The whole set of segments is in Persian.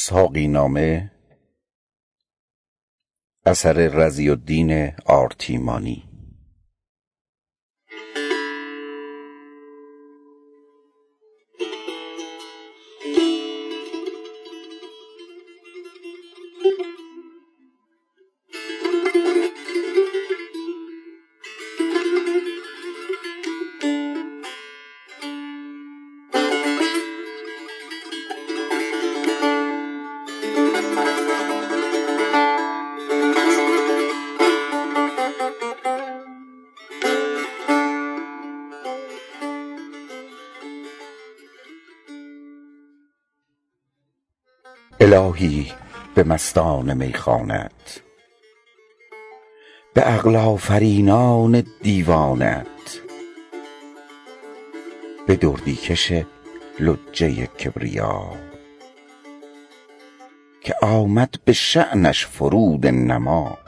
ساقی نامه اثر رضی الدین آرتیمانی. الهی به مستان میخانت به عقل آفرینان دیوانت. به دردی کش لجه کبریا. که آمد به شأنش فرود نما.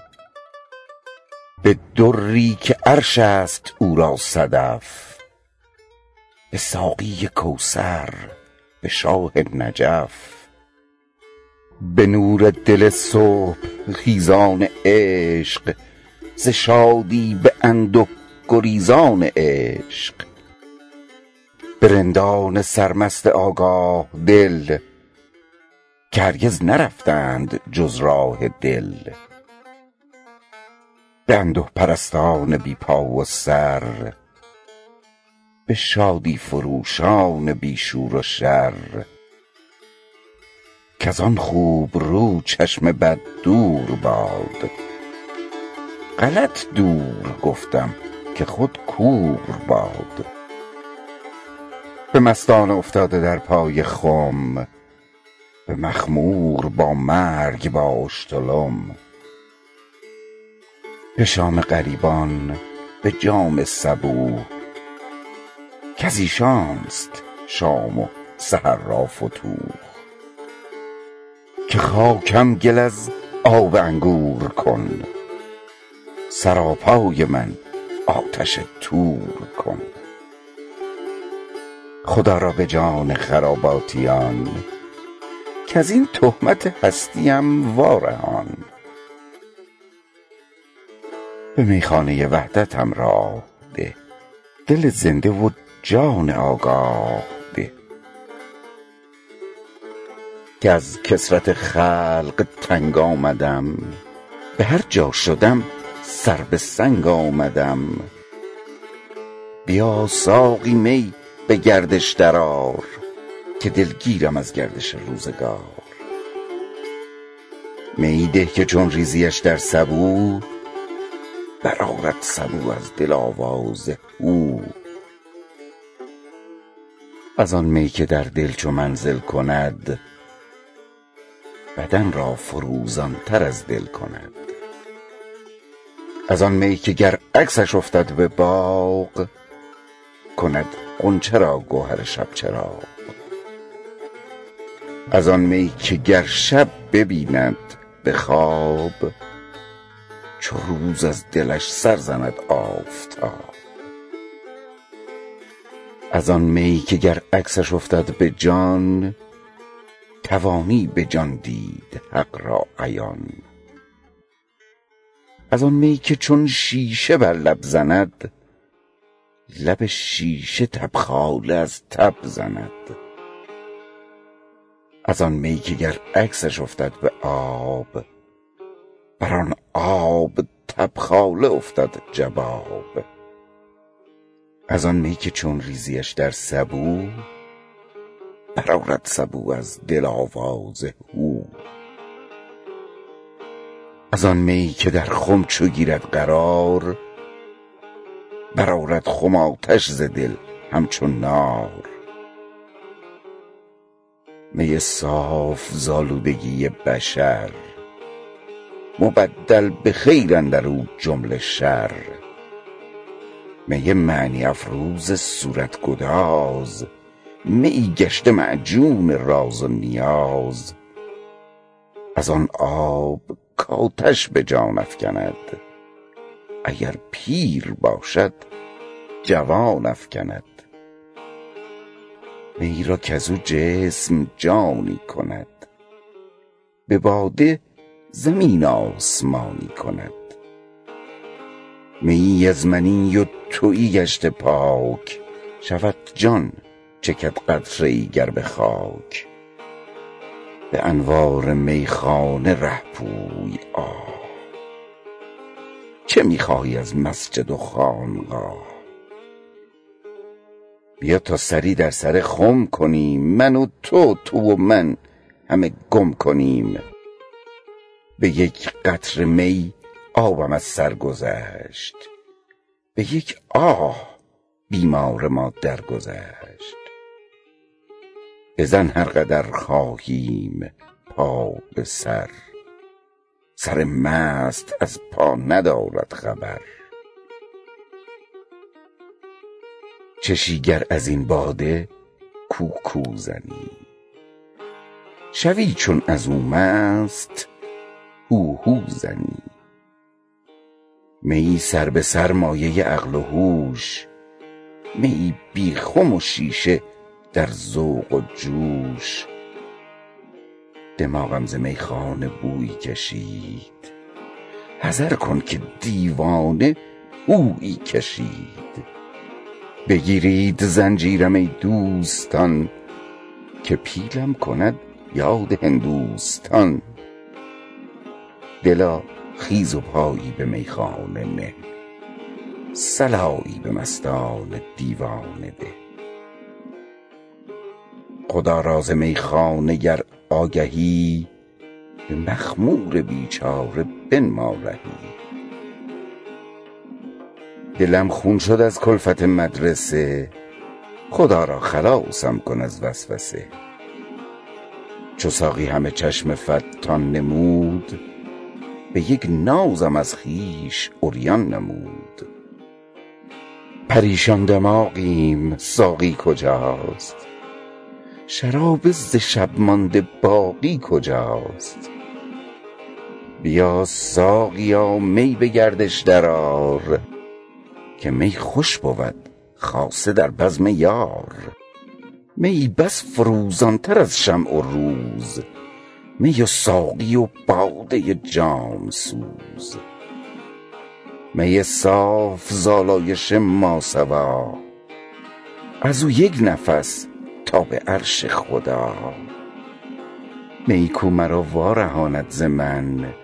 به دری که عرش است او را صدف. به ساقی کوثر به شاه نجف. به نور دل صبح خیزان عشق ز شادی به انده گریزان عشق. به سرمست آگاه دل که هرگز نرفتند جز راه دل. به انده پرستان بی پا و سر به شادی فروشان بی شور و شر. کز آن خوبرو چشم بد دور باد. غلط دور گفتم که خود کور باد. به مستان افتاده در پای خم به مخمور با مرگ با اشتلم. به شام غریبان به جام صبوح کز ایشانست شام و سحر را فتوح. که خاکم گل از آب انگور کن. سراپای من آتش طور کن. خدا را به جان خراباتیان کز این تهمت هستیم وارهان. به میخانه وحدتم راه ده. دل زنده و جان آگاه. که از کثرت خلق تنگ آمدم به هر جا شدم سر به سنگ آمدم. بیا ساقی می به گردش درآر که دلگیرم از گردش روزگار. میی ده که چون ریزیش در سبو برآرد سبو از دل آواز هو از آن می که در دل چو منزل کند بدن را فروزان تر از دل کند. از آن می که گر عکسش افتد به باغ کند غنچه را گوهر شبچراغ از آن می که گر شب ببیند به خواب چو روز از دلش سر زند آفتاب. از آن می که گر عکسش افتد به جان توانی به جان دید حق را عیان. از آن می که چون شیشه بر لب زند لب شیشه تبخاله از تب زند. از آن می که گر عکسش افتد به آب بر آن آب تبخاله افتد جباب از آن می که چون ریزیش در سبو برآرد سبو از دل آواز هو از آن می که در خم چو گیرد قرار برآرد خم آتش ز دل همچو نار. می صاف ز آلودگی بشر مبدل به خیر اندر او جمله شر. می معنی افروز صورت گداز میی گشته معجون راز و نیاز. از آن آب کآتش به جان افکند. اگر پیر باشد جوان افکند. می را کز او جسم جانی کند. به باده زمین آسمانی کند. میی از منی و تویی گشته پاک. شود جان چکد قطره ای گر به خاک. به انوار میخانه ره پوی آه. چه می‌خواهی از مسجد و خانقاه؟ بیا تا سری در سر خم کنیم من و تو تو و من همه گم کنیم. به یک قطره می آبم از سر گذشت. به یک آه بیمار ما درگذشت. بزن هر قدر خواهیم پا به سر. سر مست از پا ندارد خبر. چشی گر از این باده کوکو زنی. شوی چون از او مست هوهو زنی. میی سر به سر مایه عقل و هوش میی بی خم و شیشه در ذوق و جوش. دماغم ز میخانه بویی کشید. حذر کن که دیوانه هویی کشید. بگیرید زنجیرم ای دوستان که پیلم کند یاد هندوستان. دلا خیز و پایی به میخانه نه صلایی به مستان دیوانه ده. خدا را ز میخانه گر آگهی به مخمور بیچاره بنما رهی دلم خون شد از کلفت مدرسه خدا را خلاصم کن از وسوسه. چو ساقی همه چشم فتان نمود به یک نازم از خویش عریان نمود. پریشان دماغیم ساقی کجاست؟ شراب ز شب مانده باقی کجاست؟ بیا ساقیا می به گردش درآر که می خوش بود خاصه در بزم یار. میی بس فروزان تر از شمع و روز می و ساقی و باده جام سوز. می صاف ز الایش ماسوا از او یک نفس تا به عرش خدا. میی کو مرا وارهاند ز من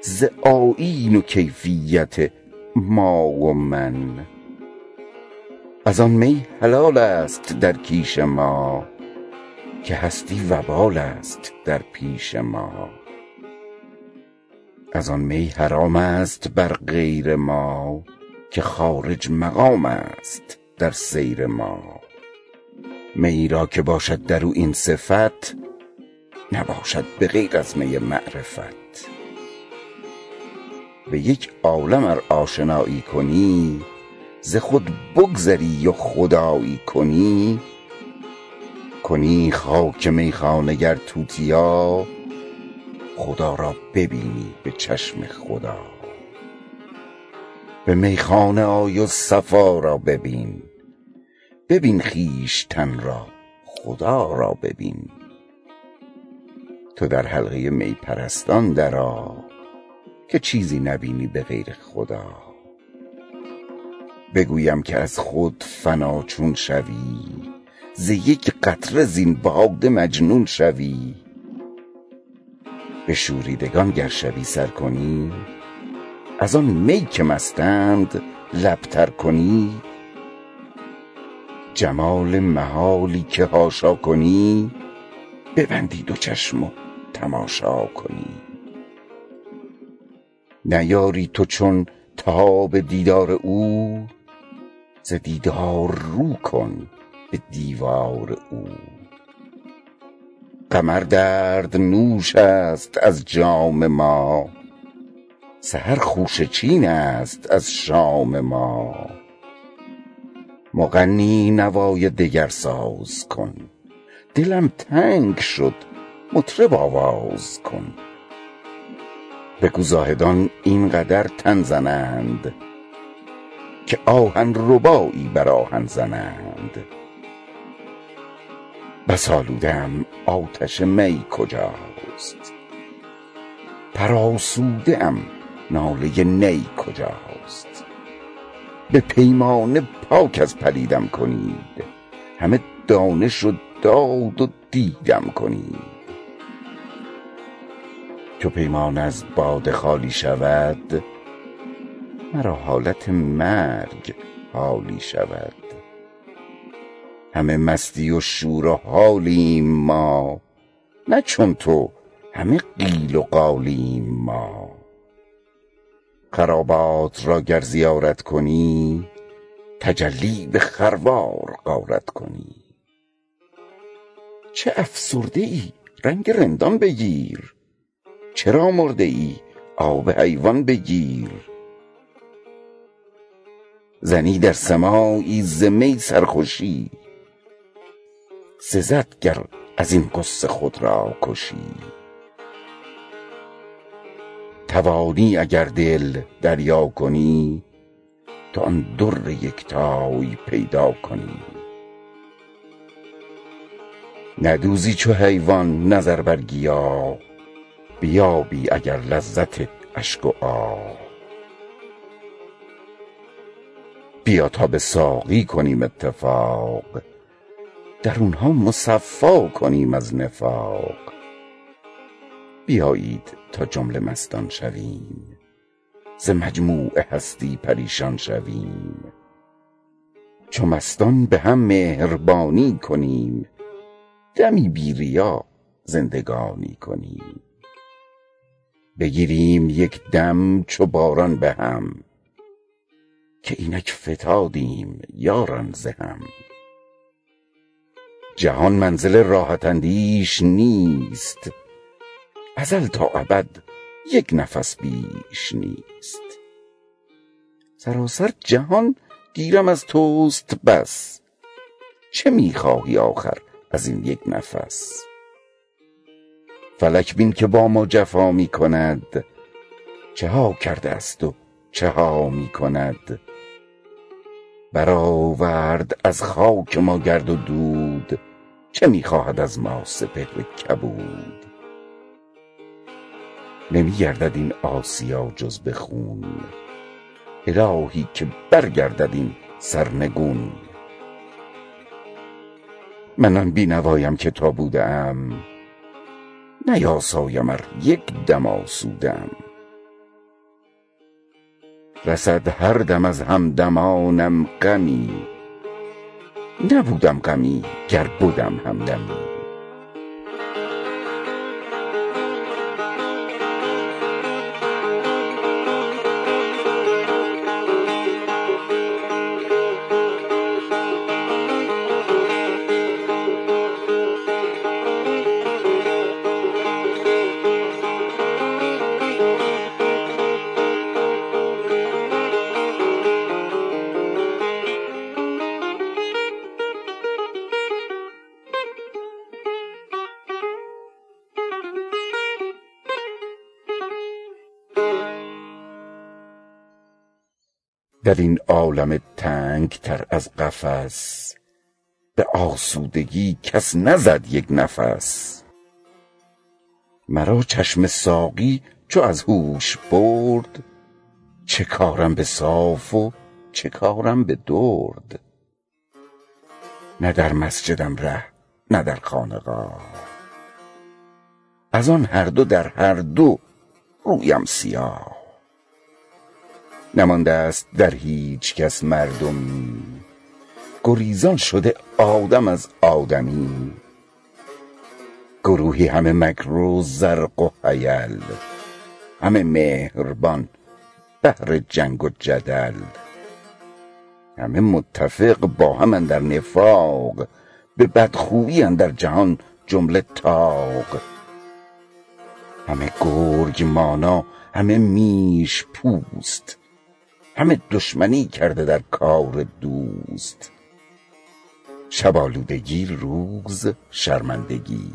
ز آیین و کیفیت ما و من. از آن می حلال است در کیش ما که هستی وبال است در پیش ما. از آن می حرام است بر غیر ما که خارج مقام است در سیر ما. میی را که باشد در او این صفت نباشد به غیر از می معرفت. به یک عالم ار آشنایی کنی ز خود بگذری و خدایی کنی. کنی خاک میخانه گر توتیا خدا را ببینی به چشم خدا. به میخانه آی و صفا را ببین. ببین خویشتن را خدا را ببین. تو در حلقه می پرستان درآ که چیزی نبینی به غیر خدا. بگویم که از خود فنا چون شوی ز یک قطره زین باده مجنون شوی. به شوریدگان گر شبی سر کنی از آن می که مستند لب تر کنی. جمال محالی که حاشا کنی ببندی دو چشم و تماشا کنی. نیاری تو چون تاب دیدار او ز دیدار رو کن به دیوار او. قمر دردنوش است از جام ما سحر خوشه چین است از شام ما. مغنی نوای دگر ساز کن. دلم تنگ شد مطرب آواز کن. بگو زاهدان این قدر تن زنند که آهن ربایی بر آهن زنند. بس آلوده ام آتش می کجاست؟ پرآسوده ام ناله نی کجاست؟ به پیمانه پاک از پلیدم کنید. همه دانش و داد و دیدم کنید. چو پیمانه از باده خالی شود مرا حالت مرگ حالی شود. همه مستی و شور و حالیم ما نه چون تو همه قیل و قالیم ما. خرابات را گر زیارت کنی تجلی به خروار غارت کنی. چه افسرده ای رنگ رندان بگیر! چرا مرده ای آب حیوان بگیر! زنی در سماعی ز می سرخوشی سزد گر از این غصه خود را کشی. توانی اگر دل دریا کنی تو آن در یکتای پیدا کنی. ندوزی چو حیوان نظر بر گیاه بیابی اگر لذت اشک و آه بیا تا به ساقی کنیم اتفاق درونها مصفا کنیم از نفاق. بیایید تا جمله مستان شویم. ز مجموع هستی پریشان شویم. چو مستان به هم مهربانی کنیم دمی بی ریا زندگانی کنیم. بگیریم یک دم چو باران به هم که اینک فتادیم یاران ز هم. جهان منزل راحت اندیش نیست ازل تا ابد یک نفس بیش نیست. سراسر جهان گیرم از توست بس. چه می خواهی آخر از این یک نفس؟ فلک بین که با ما جفا می کند چه ها کرده است و چه ها می کند برآورد از خاک ما گرد و دود. چه می خواهد از ما سپهر کبود؟ نمی گردد این آسیا جز به خون. الهی که برگردد این سرنگون. من آن بینوایم که تا بوده ام نیاسایم ار یک دم آسوده ام رسد هر دم از همدمانم غمی. نبودم غمی گر بدم همدمی. در این عالم تنگ تر از قفس. به آسودگی کس نزد یک نفس. مرا چشم ساقی چو از هوش برد. چه کارم به صاف و چه کارم به درد. نه در مسجدم ره نه در خانقاه. از آن هر دو در هر دو رویم سیاه. نمانده است در هیچ کس مردمی. گریزان شده آدم از آدمی. گروهی همه مکر و زرق و حیل. همه مهربان بهر جنگ و جدل. همه متفق با هم اندر نفاق. به بدخویی اندر جهان جمله طاق. همه گرگ مانا همه میش پوست. همه دشمنی کرده در کار دوست. شب آلودگی روز شرمندگی.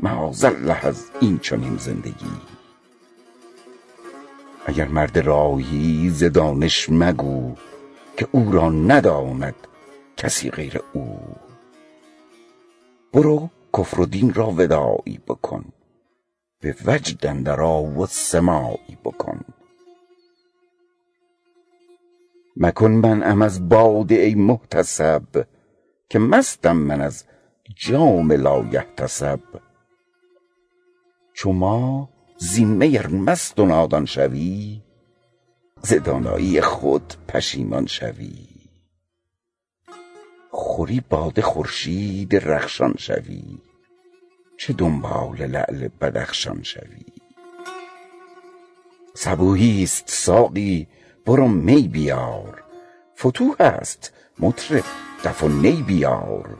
معاذالله از این چنین زندگی. اگر مرد راهی ز دانش مگو که او را نداند کسی غیر او. برو کفر و دین را وداعی بکن. به وجد اندر و سماعی بکن. مکن منعم از باده ای محتسب که مستم من از جام لایحتسب چو ما زین می ار مست و نادان شوی ز دانایی خود پشیمان شوی. خوری باده خورشید رخشان شوی چه دنبال لعل بدخشان شوی. صبوحی است ساقی برو می بیار. فتوح است مطرب دف و نی بیار.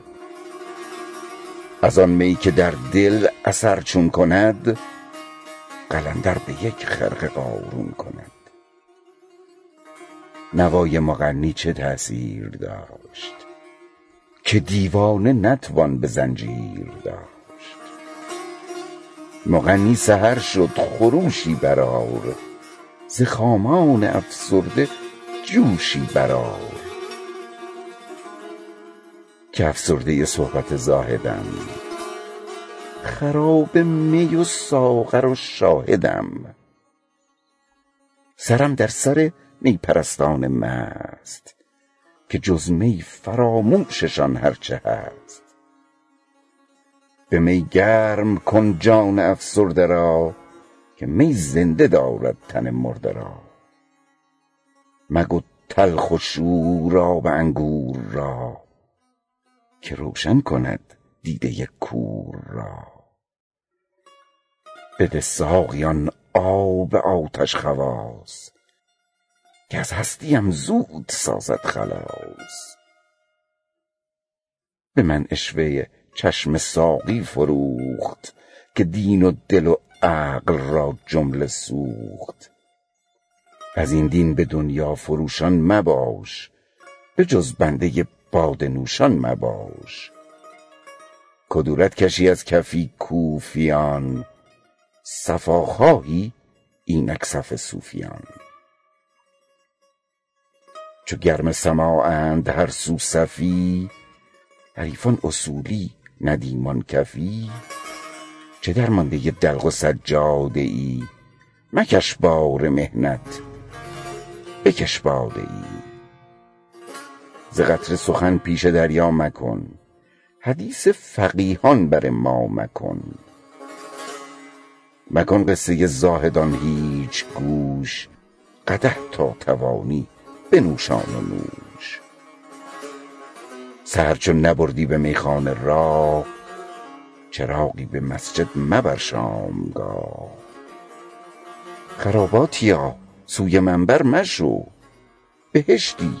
از آن می که در دل اثر چون کند قلندر به یک خرقه قارون کند. نوای مغنی چه تأثیر داشت؟ که دیوانه نتوان به زنجیر داشت. مغنی سحر شد خروشی برآر. ز خامان افسرده جوشی برآر. که افسرده صحبت زاهدم خراب می و ساغر و شاهدم. سرم در سر می پرستان مست که جز می فراموششان هر چه هست. به می گرم کن جان افسرده را که می زنده دارد تن مرده را. مگو تلخ و شور آب انگور را که روشن کند دیده کور را. بده ساقی آن آب آتش خواص که از هستیم زود سازد خلاص به من عشوه چشم ساقی فروخت که دین و دل و عقل را جمله سوخت. از این دین به دنیا فروشان مباش به جز بنده باده نوشان مباش. کدورت کشی از کفی کوفیان صفا خواهی اینک صف صوفیان. چو گرم سماعند هر سو صفی حریفان اصولی ندیمان کفی. چه درمانده دلق و سجاده ای؟ مکش بار محنت بکش باده ای. ز قطره سخن پیش دریا مکن حدیث فقیهان بر ما مکن. مکن قصه زاهدان هیچ گوش قدح تا توانی بنوشان و نوش. سحر چون نبردی به میخانه راه چراغی به مسجد مبر شامگاه خراباتیا سوی منبر مشو. بهشتی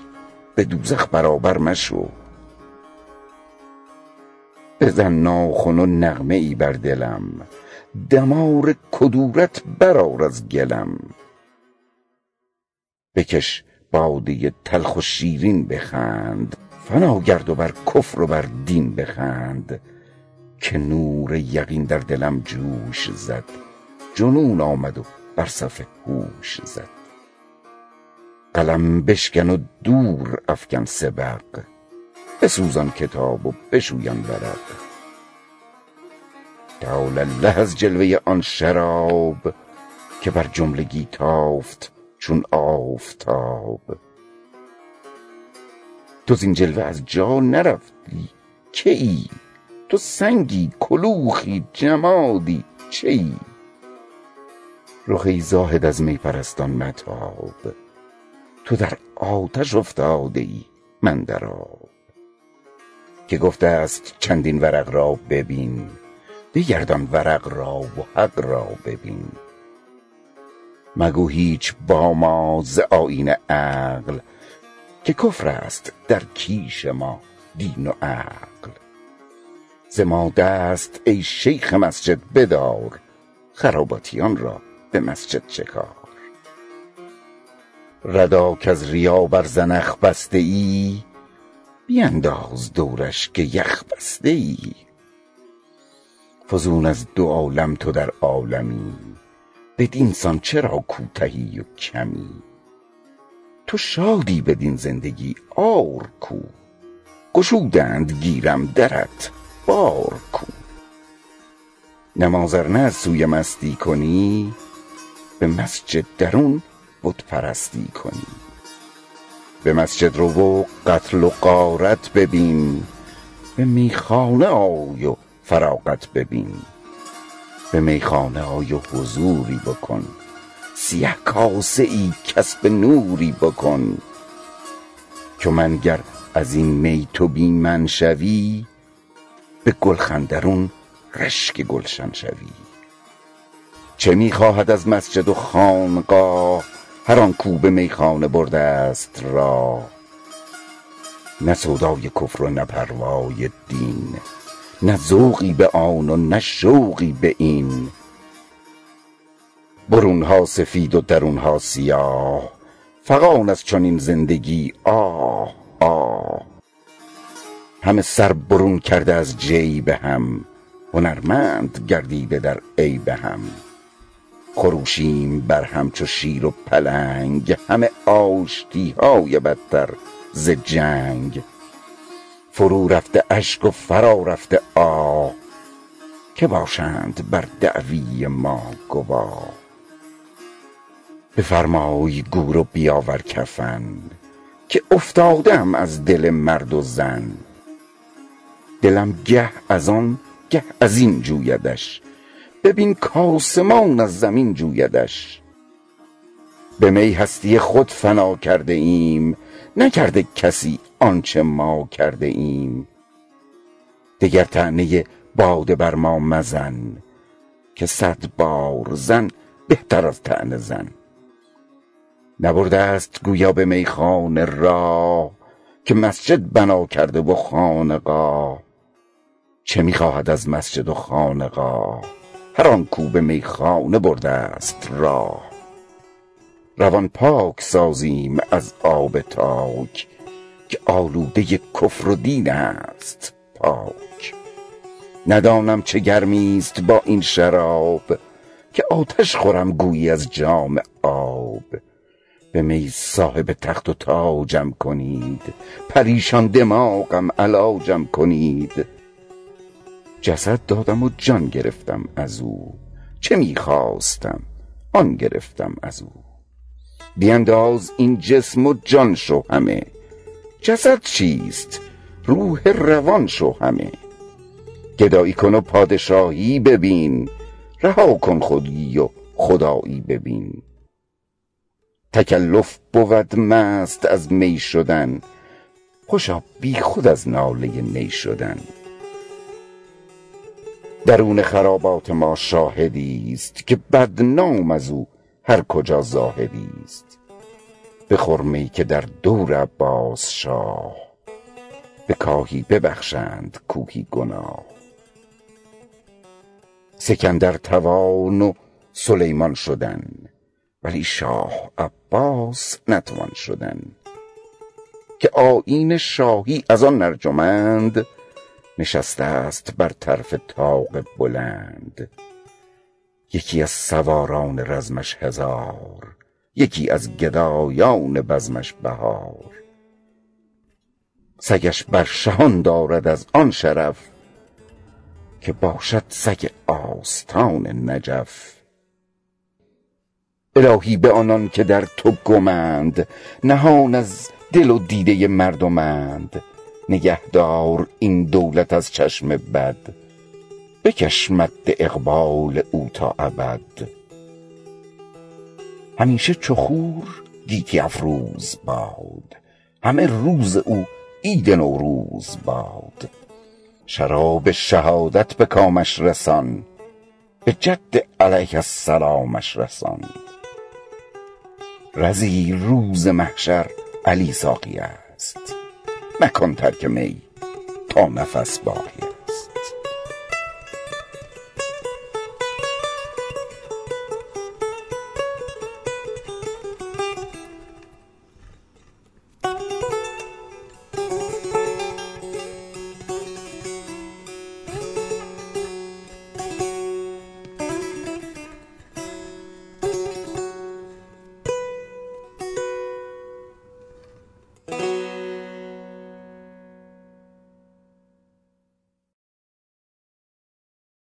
به دوزخ برابر مشو. بزن ناخن و نغمه ای بر دلم. دمار کدورت برآر از گلم. بکش باده تلخ و شیرین بخند. فنا گرد و بر کفر و بر دین بخند. که نور یقین در دلم جوش زد. جنون آمد و بر صف هوش زد. قلم بشکن و دور افکن سبق. بسوزان کتاب و بشویان ورق. تعالی الله از جلوه آن شراب که بر جملگی تافت چون آفتاب. تو زین جلوه از جا نرفتی؟ که ای تو سنگی کلوخی جمادی چه ای رخ ای زاهد از می پرستان متاب تو در آتش افتاده ای من در آب. که گفته است چندین ورق را ببین بگردان ورق را و حق را ببین. مگو هیچ با ما ز آیین عقل که کفر است در کیش ما دین و عقل. ز ما دست ای شیخ مسجد بدار. خراباتیان را به مسجد چکار ردا کز ریا بر زنخ بسته ای بینداز دورش که یخ بسته ای فزون از دو عالم تو در عالمی بدین سان چرا کوتهی و کمی؟ تو شادی بدین زندگی عار کو گشودند گیرم درت بار کو. نماز نه سوی مستی کنی به مسجد درون بت پرستی کنی. به مسجد رو و قتل و غارت ببین به میخانه آی و فراغت ببین. به میخانه آی و حضوری بکن سیه کاسه ای کسب نوری بکن. چو من گر از این می تو بی من شوی به گلخن درون رشک گلشن شوی. چه می‌خواهد از مسجد و خانقاه؟ هر آن کو به میخانه برده است راه نه سودای کفر و نه پروای دین نه ذوقی به آن و نه شوقی به این. برون ها سفید و درون ها سیاه فغان از چنین زندگی آه آه. همه سر برون کرده از جیب هم. هنرمند گردیده در عیب هم. خروشیم بر هم چو شیر و پلنگ همه آشتی های بدتر ز جنگ. فرو رفته اشک و فرا رفته آه. که باشند بر دعوی ما گواه. بفرمای گور و بیاور کفن که افتاده ام از دل مرد و زن. دلم گه از آن گه از این جویدش. ببین کآسمان از زمین جویدش. به می هستی خود فنا کرده ایم نکرده کسی آنچه ما کرده ایم. دگر طعنه باده بر ما مزن که صد بار زن بهتر از طعنه زن. نبرده است گویا به میخانه راه که مسجد بنا کرده و خانقاه. چه می‌خواهد از مسجد و خانقاه؟ هر آن کو به میخانه برده است راه. روان پاک سازیم از آب تاک که آلوده کفر و دین است پاک. ندانم چه گرمی است با این شراب که آتش خورم گویی از جام آب. به می صاحب تخت و تاجم کنید پریشان دماغم علاجم کنید. جسد دادم و جان گرفتم از او. چه می‌خواستم؟ آن گرفتم از او. بینداز این جسم و جان شو همه. جسد چیست؟ روح روان شو همه. گدایی کن و پادشاهی ببین. رها کن خودی و خدایی ببین. تکلف بود مست از می شدن. خوشا بی خود از ناله نی شدن. درون خرابات ما شاهدی است که بدنام از او هر کجا زاهدی است بخور می که در دور عباس شاه به کاهی ببخشند کوهی گناه. سکندر توان و سلیمان شدن ولی شاه عباس نتوان شدن. که آیین شاهی از آن ارجمند نشسته است بر طرف طاق بلند. یکی از سواران رزمش هزار یکی از گدایان بزمش بهار. سگش بر شهان دارد از آن شرف که باشد سگ آستان نجف. الهی به آنان که در تو گمند نهان از دل و دیده مردمند. نگهدار این دولت از چشم بد. بکش مد اقبال او تا ابد. همیشه چو خور گیتی افروز باد. همه روز او عید نوروز باد. شراب شهادت به کامش رسان. به جد علیه السلامش رسان. رضی روز محشر علی ساقی است. مکن ترک می تا نفس باقی